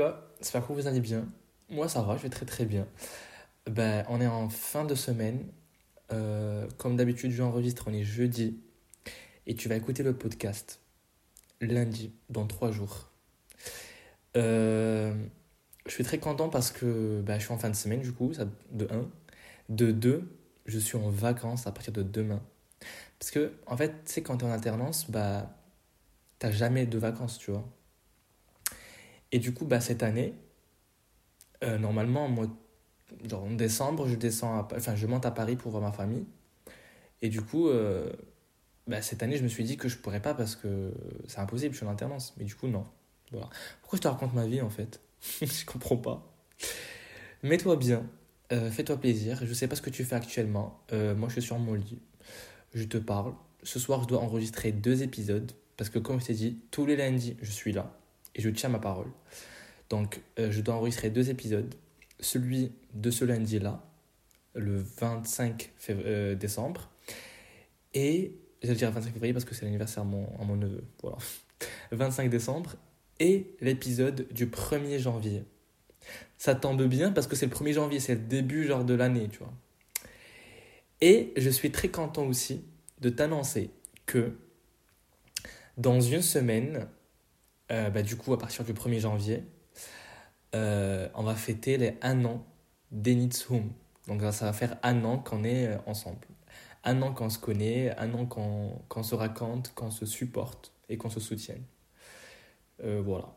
gars, j'espère que vous allez bien. Moi ça va, je vais très très bien. Ben, on est en fin de semaine. Euh, comme d'habitude, j'enregistre, on est jeudi. Et tu vas écouter le podcast lundi, dans trois jours. Euh, je suis très content parce que ben, je suis en fin de semaine du coup, de 1. De 2, je suis en vacances à partir de demain. Parce que, en fait, tu sais, quand tu es en alternance, bah, t'as jamais de vacances, tu vois. Et du coup, bah, cette année, euh, normalement, moi, en décembre, je descends, enfin, je monte à Paris pour voir ma famille. Et du coup, euh, bah, cette année, je me suis dit que je pourrais pas parce que c'est impossible, je suis en alternance. Mais du coup, non. Voilà. Pourquoi je te raconte ma vie en fait? Je comprends pas. Mets-toi bien, euh, fais-toi plaisir. Je sais pas ce que tu fais actuellement. moi, je suis sur mon lit. Je te parle. Ce soir, je dois enregistrer deux épisodes parce que, comme je t'ai dit, tous les lundis, je suis là et je tiens ma parole. Donc, euh, je dois enregistrer deux épisodes. Celui de ce lundi-là, le 25 euh, décembre, et je dire 25 février parce que c'est l'anniversaire de mon, mon neveu. Voilà. 25 décembre, et l'épisode du 1er janvier. Ça tombe bien parce que c'est le 1er janvier, c'est le début genre de l'année, tu vois. Et je suis très content aussi de t'annoncer que dans une semaine, euh, bah, du coup, à partir du 1er janvier, euh, on va fêter les 1 an Home. Donc ça va faire un an qu'on est euh, ensemble. Un an qu'on se connaît, un an qu'on se raconte, qu'on se supporte et qu'on se soutienne. voilà.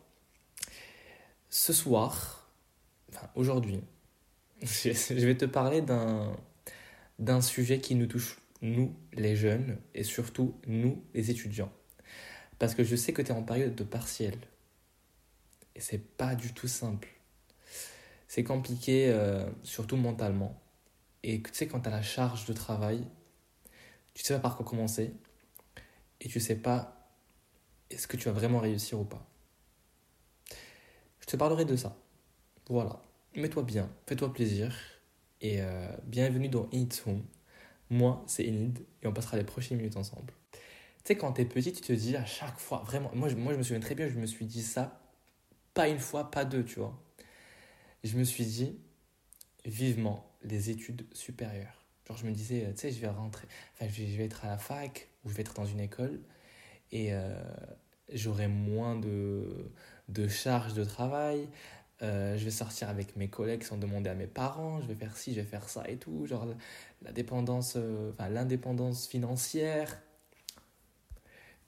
Ce soir, enfin aujourd'hui, je vais te parler d'un sujet qui nous touche, nous les jeunes, et surtout nous les étudiants. Parce que je sais que tu es en période de partiel. Et c'est pas du tout simple. C'est compliqué, euh, surtout mentalement. Et tu sais, quand tu as la charge de travail, tu sais pas par quoi commencer. Et tu sais pas est-ce que tu vas vraiment réussir ou pas. Je te parlerai de ça. Voilà. Mets-toi bien, fais-toi plaisir. Et euh, bienvenue dans It's Home. Moi, c'est Enid et on passera les prochaines minutes ensemble. Sais, quand t'es petit, tu te dis à chaque fois, vraiment, moi je, moi je me souviens très bien, je me suis dit ça, pas une fois, pas deux, tu vois. Je me suis dit, vivement, les études supérieures. Genre, je me disais, tu sais, je vais rentrer, enfin, je vais, être à la fac, ou je vais être dans une école, et euh, j'aurai moins de, de charges de travail, euh, je vais sortir avec mes collègues sans demander à mes parents, je vais faire ci, je vais faire ça et tout, genre la dépendance, euh, enfin l'indépendance financière,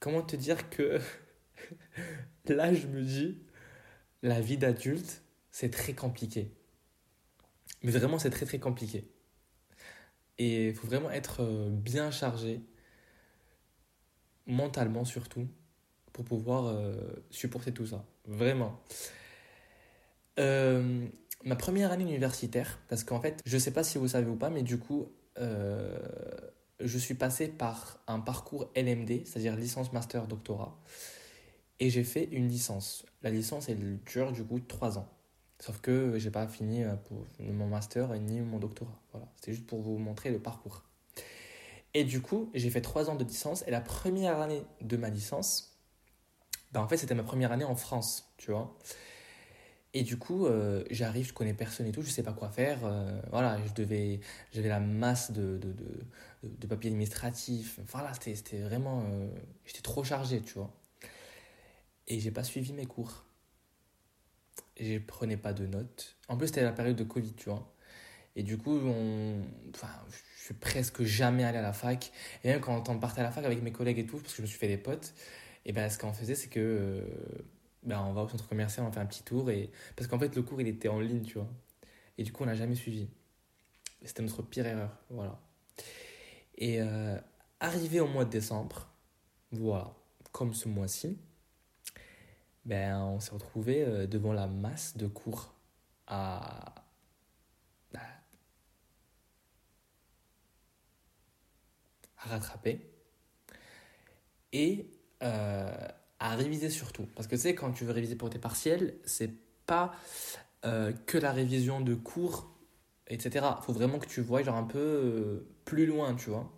comment te dire que là, je me dis, la vie d'adulte, c'est très compliqué. Mais vraiment, c'est très très compliqué. Et il faut vraiment être euh, bien chargé, mentalement surtout, pour pouvoir euh, supporter tout ça. Vraiment. Euh, ma première année universitaire, parce qu'en fait, je ne sais pas si vous savez ou pas, mais du coup, je suis passé par un parcours LMD, c'est-à-dire licence, master, doctorat. Et j'ai fait une licence. La licence, elle dure du coup 3 ans. Sauf que j'ai pas fini euh, pour mon master ni mon doctorat. Voilà, c'était juste pour vous montrer le parcours. Et du coup, j'ai fait 3 ans de licence. Et la première année de ma licence, ben en fait, c'était ma première année en France, tu vois. Et du coup, euh, j'arrive, je connais personne et tout, je sais pas quoi faire. Euh, voilà, je devais, j'avais la masse de, de, de, papiers administratifs. Voilà, c'était vraiment, euh, j'étais trop chargé, tu vois. Et j'ai pas suivi mes cours. Je prenais pas de notes. En plus, c'était la période de Covid, tu vois. Et du coup, on, enfin, je suis presque jamais allé à la fac. Et même quand on partait à la fac avec mes collègues et tout, parce que je me suis fait des potes, et ben ce qu'on faisait, c'est que ben, on va au centre commercial, on fait un petit tour. Et... Parce qu'en fait, le cours, il était en ligne, tu vois. Et du coup, on n'a jamais suivi. C'était notre pire erreur. Voilà. Et euh, arrivé au mois de décembre, voilà, comme ce mois-ci, ben, on s'est retrouvé euh, devant la masse de cours à, bah, à rattraper. Et euh, à réviser surtout. Parce que tu sais, quand tu veux réviser pour tes partiels, c'est pas euh, que la révision de cours, etc. Faut vraiment que tu vois genre un peu euh, plus loin, tu vois.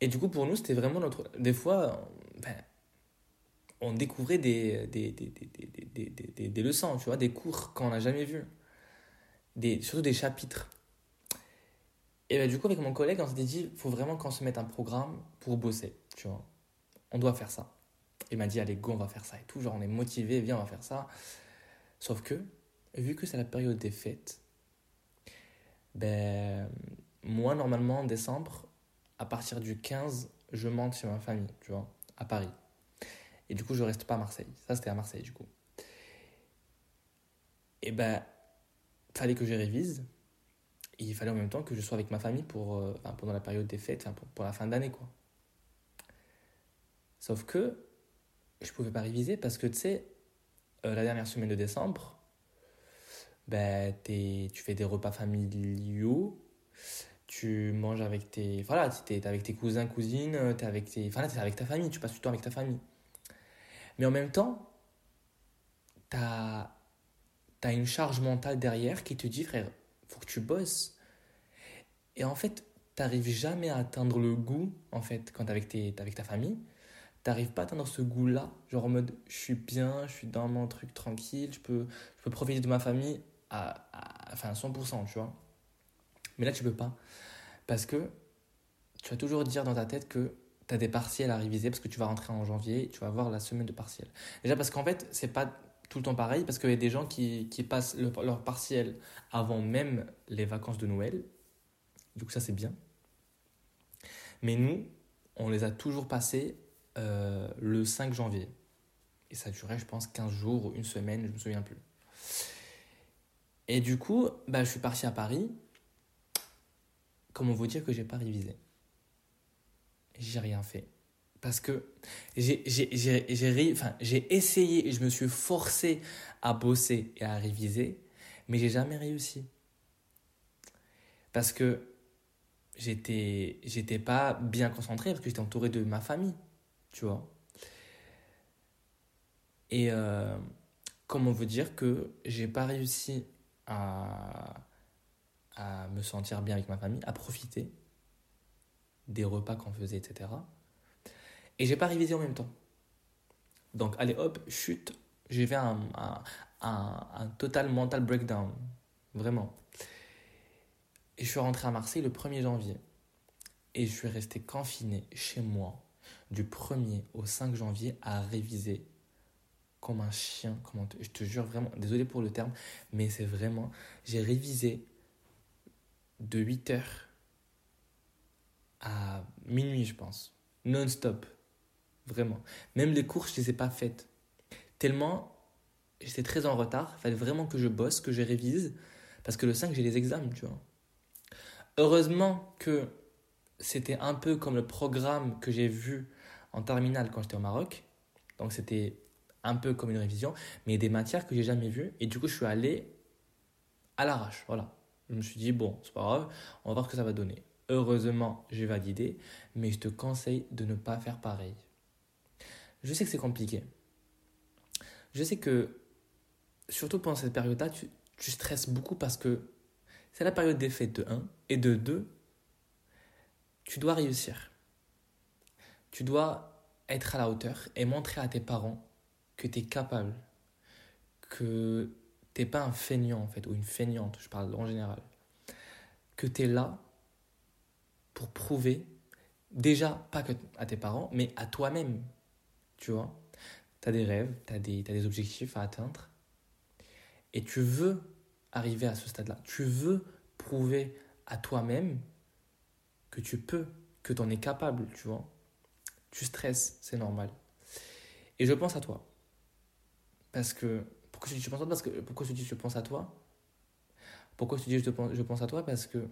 Et du coup, pour nous, c'était vraiment notre. Des fois, ben, on découvrait des, des, des, des, des, leçons, tu vois, des cours qu'on n'a jamais vus. Des, surtout des chapitres. Et ben, du coup, avec mon collègue, on s'était dit, il faut vraiment qu'on se mette un programme pour bosser, tu vois. On doit faire ça. Il m'a dit, allez, go, on va faire ça et tout. Genre, on est motivé, viens, on va faire ça. Sauf que, vu que c'est la période des fêtes, ben, moi, normalement, en décembre, à partir du 15, je monte chez ma famille, tu vois, à Paris. Et du coup, je reste pas à Marseille. Ça, c'était à Marseille, du coup. Et ben, fallait que je révise. Et il fallait en même temps que je sois avec ma famille pour, euh, pendant la période des fêtes, pour, pour la fin d'année, quoi. Sauf que je pouvais pas réviser parce que, tu sais, euh, la dernière semaine de décembre, ben, tu fais des repas familiaux, tu manges avec tes, voilà, es avec tes cousins, cousines, es avec, tes, enfin, es avec ta famille, tu passes du temps avec ta famille. Mais en même temps, tu as, une charge mentale derrière qui te dit, frère, faut que tu bosses. Et en fait, tu n'arrives jamais à atteindre le goût, en fait, quand tu avec, avec ta famille. Tu n'arrives pas à atteindre ce goût-là, genre en mode, je suis bien, je suis dans mon truc tranquille, je peux, je peux profiter de ma famille à, enfin, à 100%, tu vois. Mais là, tu peux pas. Parce que tu vas toujours dire dans ta tête que tu as des partiels à réviser parce que tu vas rentrer en janvier, tu vas avoir la semaine de partiels. Déjà parce qu'en fait, c'est pas tout le temps pareil parce qu'il y a des gens qui, qui passent leur partiel avant même les vacances de Noël. Du coup, ça, c'est bien. Mais nous, on les a toujours passés euh, le 5 janvier. Et ça durait, je pense, 15 jours ou une semaine, je me souviens plus. Et du coup, bah, je suis parti à Paris comment vous dire que j'ai pas révisé? J'ai rien fait. Parce que j'ai enfin, essayé et je me suis forcé à bosser et à réviser, mais j'ai jamais réussi. Parce que j'étais j'étais pas bien concentré parce que j'étais entouré de ma famille, tu vois. Et euh, comment vous dire que j'ai pas réussi à à me sentir bien avec ma famille, à profiter des repas qu'on faisait, etc. Et j'ai pas révisé en même temps. Donc, allez hop, chute, j'ai fait un, un, un, total mental breakdown. Vraiment. Et je suis rentré à Marseille le 1er janvier. Et je suis resté confiné chez moi du 1er au 5 janvier à réviser comme un chien. Comment je te jure vraiment, désolé pour le terme, mais c'est vraiment, j'ai révisé de 8h à minuit, je pense. Non-stop. Vraiment. Même les courses, je ne les ai pas faites. Tellement j'étais très en retard. Il fallait vraiment que je bosse, que je révise. Parce que le 5, j'ai les examens, tu vois. Heureusement que c'était un peu comme le programme que j'ai vu en terminale quand j'étais au Maroc. Donc c'était un peu comme une révision, mais des matières que j'ai jamais vues. Et du coup, je suis allé à l'arrache. Voilà. Je me suis dit, bon, c'est pas grave, on va voir ce que ça va donner. Heureusement, j'ai validé, mais je te conseille de ne pas faire pareil. Je sais que c'est compliqué. Je sais que, surtout pendant cette période-là, tu, tu stresses beaucoup parce que c'est la période des fêtes de 1 et de 2. Tu dois réussir. Tu dois être à la hauteur et montrer à tes parents que tu es capable, que t'es pas un feignant en fait, ou une feignante, je parle en général, que tu es là pour prouver, déjà pas que à tes parents, mais à toi-même, tu vois. Tu as des rêves, tu as as des objectifs à atteindre, et tu veux arriver à ce stade-là. Tu veux prouver à toi-même que tu peux, que tu en es capable, tu vois. Tu stresses, c'est normal. Et je pense à toi. Parce que pourquoi je dis je pense à toi? Parce que pourquoi je dis je pense à toi? Pourquoi je dis je pense, je pense à toi? Parce que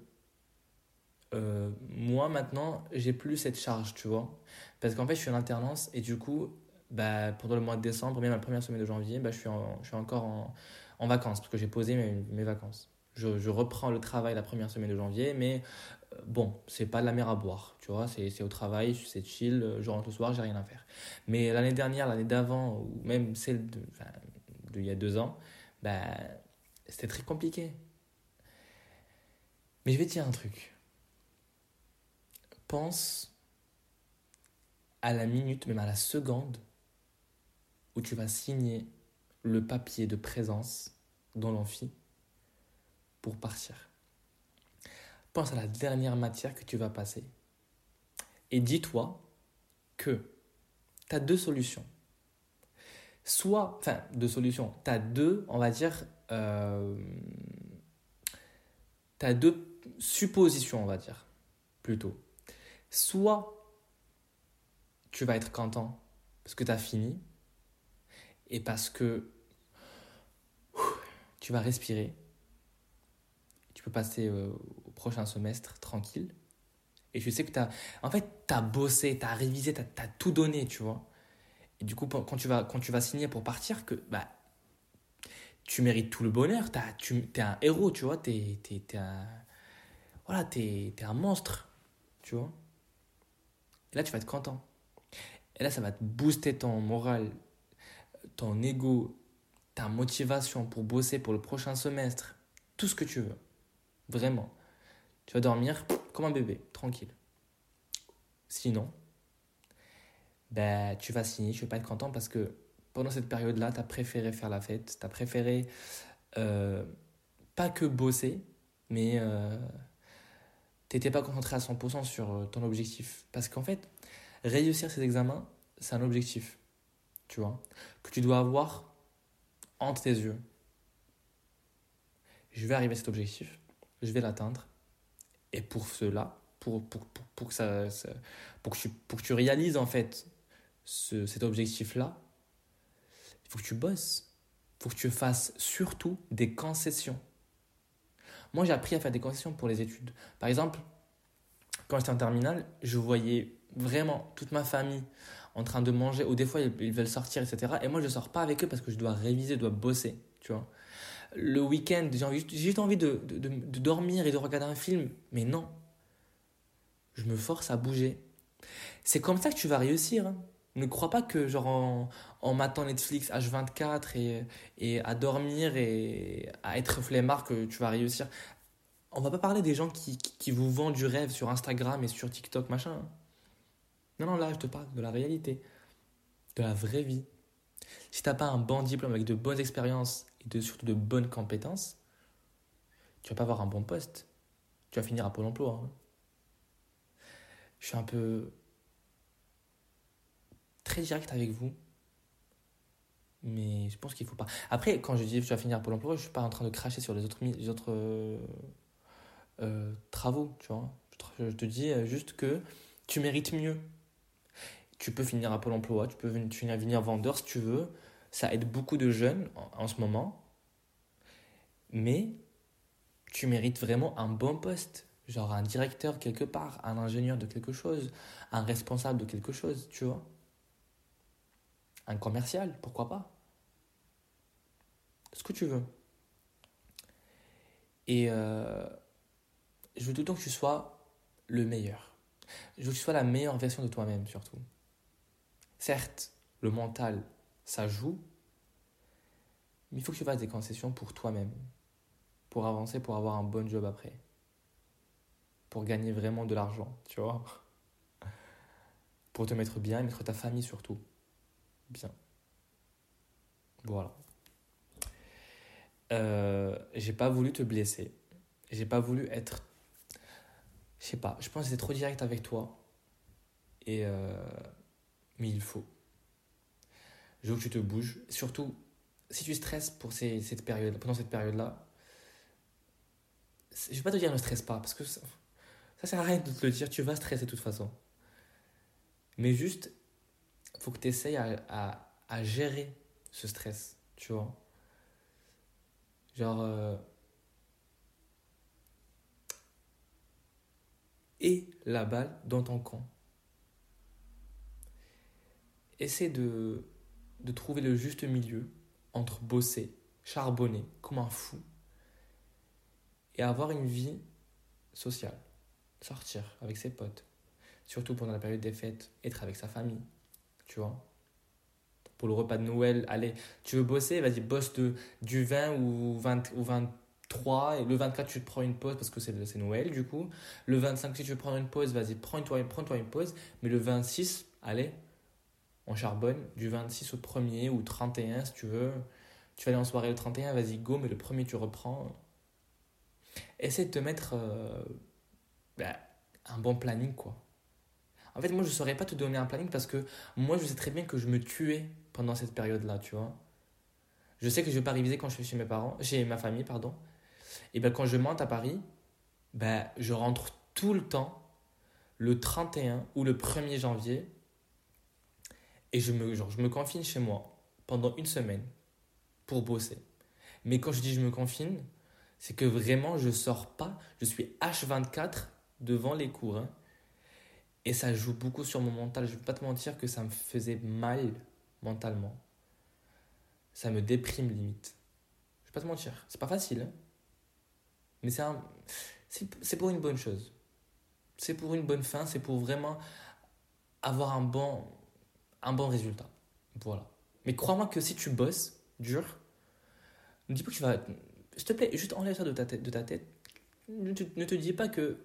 euh, moi maintenant j'ai plus cette charge, tu vois. Parce qu'en fait je suis en alternance et du coup bah, pendant le mois de décembre, même la première semaine de janvier, bah, je, suis je suis encore en, vacances parce que j'ai posé mes vacances. Je, reprends le travail la première semaine de janvier, mais euh, bon, c'est pas de la mer à boire, tu vois, c'est au travail, c'est chill, je rentre le soir, j'ai rien à faire. Mais l'année dernière, l'année d'avant, ou même celle de, il y a deux ans, bah, c'était très compliqué. Mais je vais te dire un truc. Pense à la minute, même à la seconde, où tu vas signer le papier de présence dans l'amphi partir. Pense à la dernière matière que tu vas passer. Et dis-toi que tu as deux solutions. Soit, enfin, deux solutions. Tu as deux, on va dire, euh, tu as deux suppositions, on va dire, plutôt. Soit tu vas être content parce que tu as fini et parce que tu vas respirer. Peux passer euh, au prochain semestre tranquille. Et je sais que tu as. En fait, tu as bossé, tu as révisé, tu as, tout donné, tu vois. Et du coup, quand tu vas, quand tu vas signer pour partir, que bah, tu mérites tout le bonheur. As, tu es un héros, tu vois. Tu es, un. Voilà, tu es, un monstre, tu vois. Et là, tu vas être content. Et là, ça va te booster ton moral, ton ego, ta motivation pour bosser pour le prochain semestre, tout ce que tu veux. Vraiment. Tu vas dormir comme un bébé, tranquille. Sinon, ben, tu vas signer, tu vas pas être content parce que pendant cette période-là, tu as préféré faire la fête, tu as préféré euh, pas que bosser, mais euh, tu n'étais pas concentré à 100% sur euh, ton objectif. Parce qu'en fait, réussir ces examens, c'est un objectif, tu vois, que tu dois avoir entre tes yeux. Je vais arriver à cet objectif, je vais l'atteindre, et pour cela, pour, pour, pour, que, ça, pour, que tu, pour que tu réalises en fait ce, cet objectif-là, il faut que tu bosses. Il faut que tu fasses surtout des concessions. Moi, j'ai appris à faire des concessions pour les études. Par exemple, quand j'étais en terminale, je voyais vraiment toute ma famille en train de manger, ou des fois ils veulent sortir, etc. Et moi je ne sors pas avec eux parce que je dois réviser, je dois bosser, tu vois. Le week-end, j'ai juste envie de, de, dormir et de regarder un film, mais non. Je me force à bouger. C'est comme ça que tu vas réussir. Hein. Ne crois pas que genre en, en matant Netflix H24 et, et à dormir et à être flemmard que tu vas réussir. On va pas parler des gens qui, qui, vous vendent du rêve sur Instagram et sur TikTok, machin. Hein. Non, non, là, je te parle de la réalité, de la vraie vie. Si tu n'as pas un bon diplôme avec de bonnes expériences et de, surtout de bonnes compétences, tu vas pas avoir un bon poste. Tu vas finir à Pôle emploi. Hein. Je suis un peu très direct avec vous. Mais je pense qu'il faut pas. Après, quand je dis que tu vas finir à Pôle emploi, je suis pas en train de cracher sur les autres, les autres euh, euh, travaux, tu vois. Je te dis juste que tu mérites mieux tu peux finir à Pôle emploi, tu peux finir, venir vendeur si tu veux. Ça aide beaucoup de jeunes en, ce moment. Mais tu mérites vraiment un bon poste. Genre un directeur quelque part, un ingénieur de quelque chose, un responsable de quelque chose, tu vois. Un commercial, pourquoi pas. Ce que tu veux. Et euh, je veux temps que tu sois le meilleur. Je veux que tu sois la meilleure version de toi-même surtout. Certes, le mental, ça joue, mais il faut que tu fasses des concessions pour toi-même, pour avancer, pour avoir un bon job après, pour gagner vraiment de l'argent, tu vois, pour te mettre bien et mettre ta famille surtout bien. Voilà. Euh, j'ai pas voulu te blesser. J'ai pas voulu être. Je sais pas, je pense que c'est trop direct avec toi. Et euh, mais il faut. Je veux que tu te bouges. Surtout, si tu stresses pour cette période, pendant cette période-là, je vais pas te dire ne stresse pas, parce que ça, ça sert à rien de te le dire, tu vas stresser de toute façon. Mais juste, il faut que tu essayes à, à, gérer ce stress, tu vois. Genre... Euh, et la balle dans ton camp essaie de, de trouver le juste milieu entre bosser, charbonner comme un fou et avoir une vie sociale, sortir avec ses potes, surtout pendant la période des fêtes, être avec sa famille, tu vois. Pour le repas de Noël, allez, tu veux bosser, vas-y, bosse de, du 20 ou, 20, ou 23, et le 24, tu te prends une pause parce que c'est Noël, du coup. Le 25, si tu veux prendre une pause, vas-y, prends-toi prends une pause, mais le 26, allez, on charbonne du 26 au 1er ou 31 si tu veux. Tu vas aller en soirée le 31, vas-y, go, mais le premier, tu reprends. Essaie de te mettre euh, bah, un bon planning, quoi. En fait, moi, je ne saurais pas te donner un planning parce que moi, je sais très bien que je me tuais pendant cette période-là, tu vois. Je sais que je vais pas réviser quand je suis chez mes parents, chez ma famille, pardon. Et ben quand je monte à Paris, ben, je rentre tout le temps le 31 ou le 1er janvier et je me, genre, je me confine chez moi pendant une semaine pour bosser. Mais quand je dis je me confine, c'est que vraiment je sors pas, je suis H24 devant les cours. Hein. Et ça joue beaucoup sur mon mental. Je ne vais pas te mentir que ça me faisait mal mentalement. Ça me déprime limite. Je ne vais pas te mentir. C'est pas facile. Hein. Mais c'est, un, c'est pour une bonne chose. C'est pour une bonne fin. C'est pour vraiment avoir un bon, un bon résultat. Voilà. Mais crois-moi que si tu bosses dur, ne dis pas que tu vas. S'il te plaît, juste enlève ça de ta tête. De ta tête. Ne, te, ne dis pas que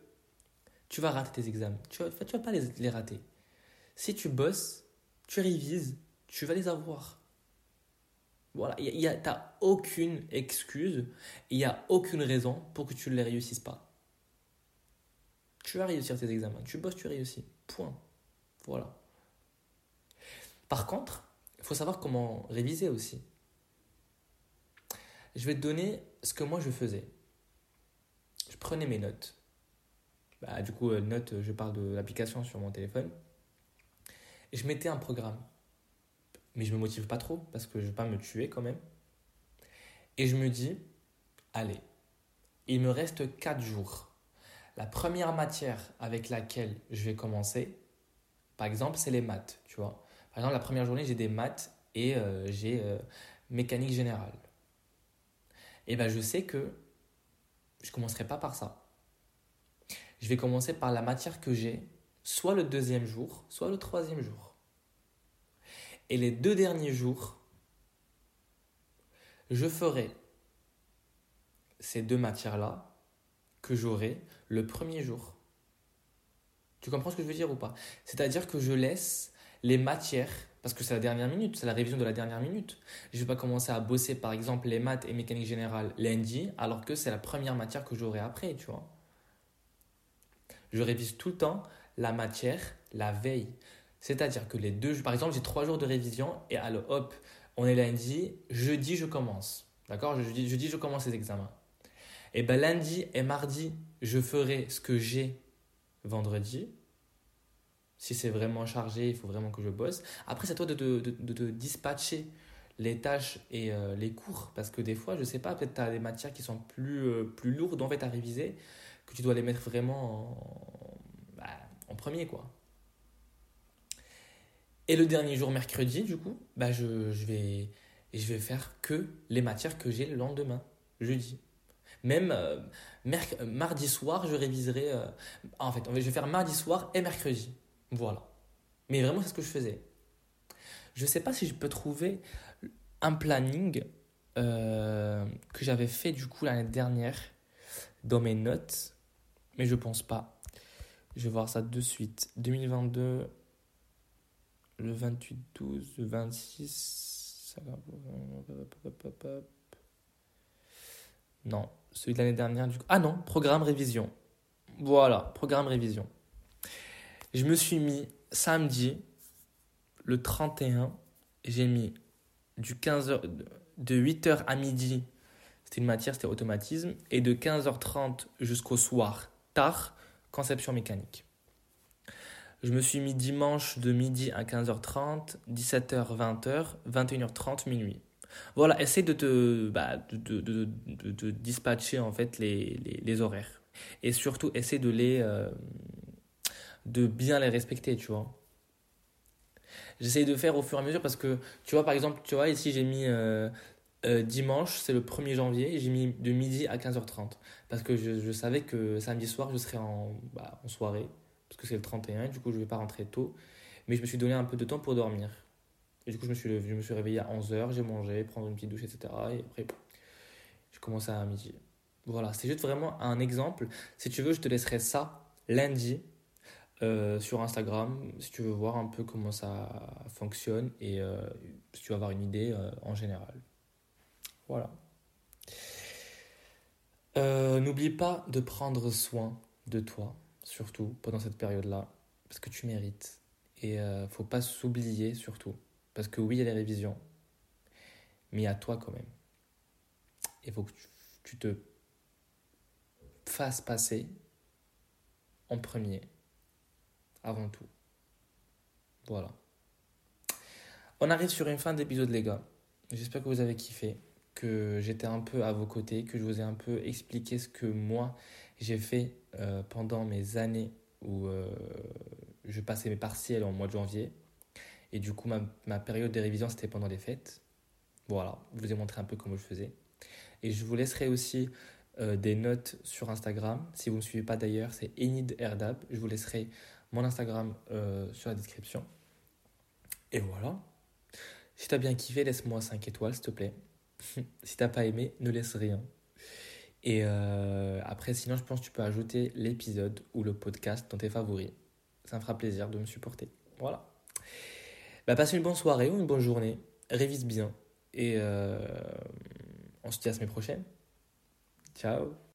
tu vas rater tes examens. Tu vas, tu vas pas les, les rater. Si tu bosses, tu révises, tu vas les avoir. Voilà, tu n'as aucune excuse, il n'y a aucune raison pour que tu ne les réussisses pas. Tu vas réussir tes examens, tu bosses, tu réussis. Point. Voilà. Par contre, il faut savoir comment réviser aussi. Je vais te donner ce que moi je faisais. Je prenais mes notes. Bah, du coup, euh, notes, je parle de l'application sur mon téléphone. Je mettais un programme. Mais je me motive pas trop parce que je ne vais pas me tuer quand même. Et je me dis, allez, il me reste 4 jours. La première matière avec laquelle je vais commencer, par exemple, c'est les maths, tu vois. Par exemple, la première journée, j'ai des maths et euh, j'ai euh, mécanique générale. Et ben, je sais que je ne commencerai pas par ça. Je vais commencer par la matière que j'ai, soit le deuxième jour, soit le troisième jour. Et les deux derniers jours, je ferai ces deux matières-là que j'aurai le premier jour. Tu comprends ce que je veux dire ou pas? C'est-à-dire que je laisse les matières, parce que c'est la dernière minute, c'est la révision de la dernière minute. Je ne vais pas commencer à bosser par exemple les maths et mécanique générale lundi, alors que c'est la première matière que j'aurai après, tu vois. Je révise tout le temps la matière la veille. C'est-à-dire que les deux, par exemple, j'ai trois jours de révision et alors hop, on est lundi, jeudi je commence. D'accord? Jeudi, jeudi je commence les examens. Et ben lundi et mardi, je ferai ce que j'ai vendredi. Si c'est vraiment chargé, il faut vraiment que je bosse. Après, c'est à toi de, de, de, dispatcher les tâches et euh, les cours. Parce que des fois, je sais pas, peut-être tu as des matières qui sont plus, euh, plus lourdes en fait à réviser, que tu dois les mettre vraiment en, bah, en premier, quoi. Et le dernier jour, mercredi, du coup, bah je, je, vais, je vais faire que les matières que j'ai le lendemain, jeudi. Même euh, mardi soir, je réviserai. En fait, je vais faire mardi soir et mercredi. Voilà. Mais vraiment, c'est ce que je faisais. Je ne sais pas si je peux trouver un planning euh, que j'avais fait du coup l'année dernière dans mes notes, mais je pense pas. Je vais voir ça de suite. 2022, le 28, 12, le 26. Ça va. Non, celui de l'année dernière. Du... Ah non, programme révision. Voilà, programme révision. Je me suis mis samedi, le 31, j'ai mis du 15h, de 8h à midi, c'était une matière, c'était automatisme, et de 15h30 jusqu'au soir, tard, conception mécanique. Je me suis mis dimanche de midi à 15h30, 17h, 20h, 21h30, minuit. Voilà, essaie de te bah, dispatcher en fait les, horaires. Et surtout, essaie de les euh, de bien les respecter, tu vois. J'essaie de faire au fur et à mesure parce que, tu vois, par exemple, tu vois, ici j'ai mis euh, euh, dimanche, c'est le 1er janvier, et j'ai mis de midi à 15h30. Parce que je, je savais que samedi soir, je serais en, bah, en soirée parce que c'est le 31, du coup je vais pas rentrer tôt. Mais je me suis donné un peu de temps pour dormir. Et du coup je me suis, je me suis réveillé à 11h, j'ai mangé, prendre une petite douche, etc. Et après, je commence à midi. Voilà, c'est juste vraiment un exemple. Si tu veux, je te laisserai ça lundi euh, sur Instagram, si tu veux voir un peu comment ça fonctionne et euh, si tu veux avoir une idée euh, en général. Voilà. N'oublie pas de prendre soin de toi, surtout pendant cette période-là, parce que tu mérites. Et faut pas s'oublier surtout, parce que oui, il y a les révisions, mais à toi quand même. Il faut que tu te fasses passer en premier, avant tout. Voilà. On arrive sur une fin d'épisode, les gars. J'espère que vous avez kiffé, que j'étais un peu à vos côtés, que je vous ai un peu expliqué ce que moi j'ai fait euh, pendant mes années où euh, je passais mes partiels en mois de janvier. Et du coup, ma, période de révision, c'était pendant les fêtes. Voilà, je vous ai montré un peu comment je faisais. Et je vous laisserai aussi euh, des notes sur Instagram. Si vous ne me suivez pas d'ailleurs, c'est Enid Erdab. Je vous laisserai mon Instagram euh, sur la description. Et voilà. Si t'as bien kiffé, laisse-moi 5 étoiles, s'il te plaît. si t'as pas aimé, ne laisse rien. Et euh, après, sinon, je pense que tu peux ajouter l'épisode ou le podcast dans tes favoris. Ça me fera plaisir de me supporter. Voilà. Bah, passez une bonne soirée ou une bonne journée. Révise bien. Et on se dit à la semaine prochaine. Ciao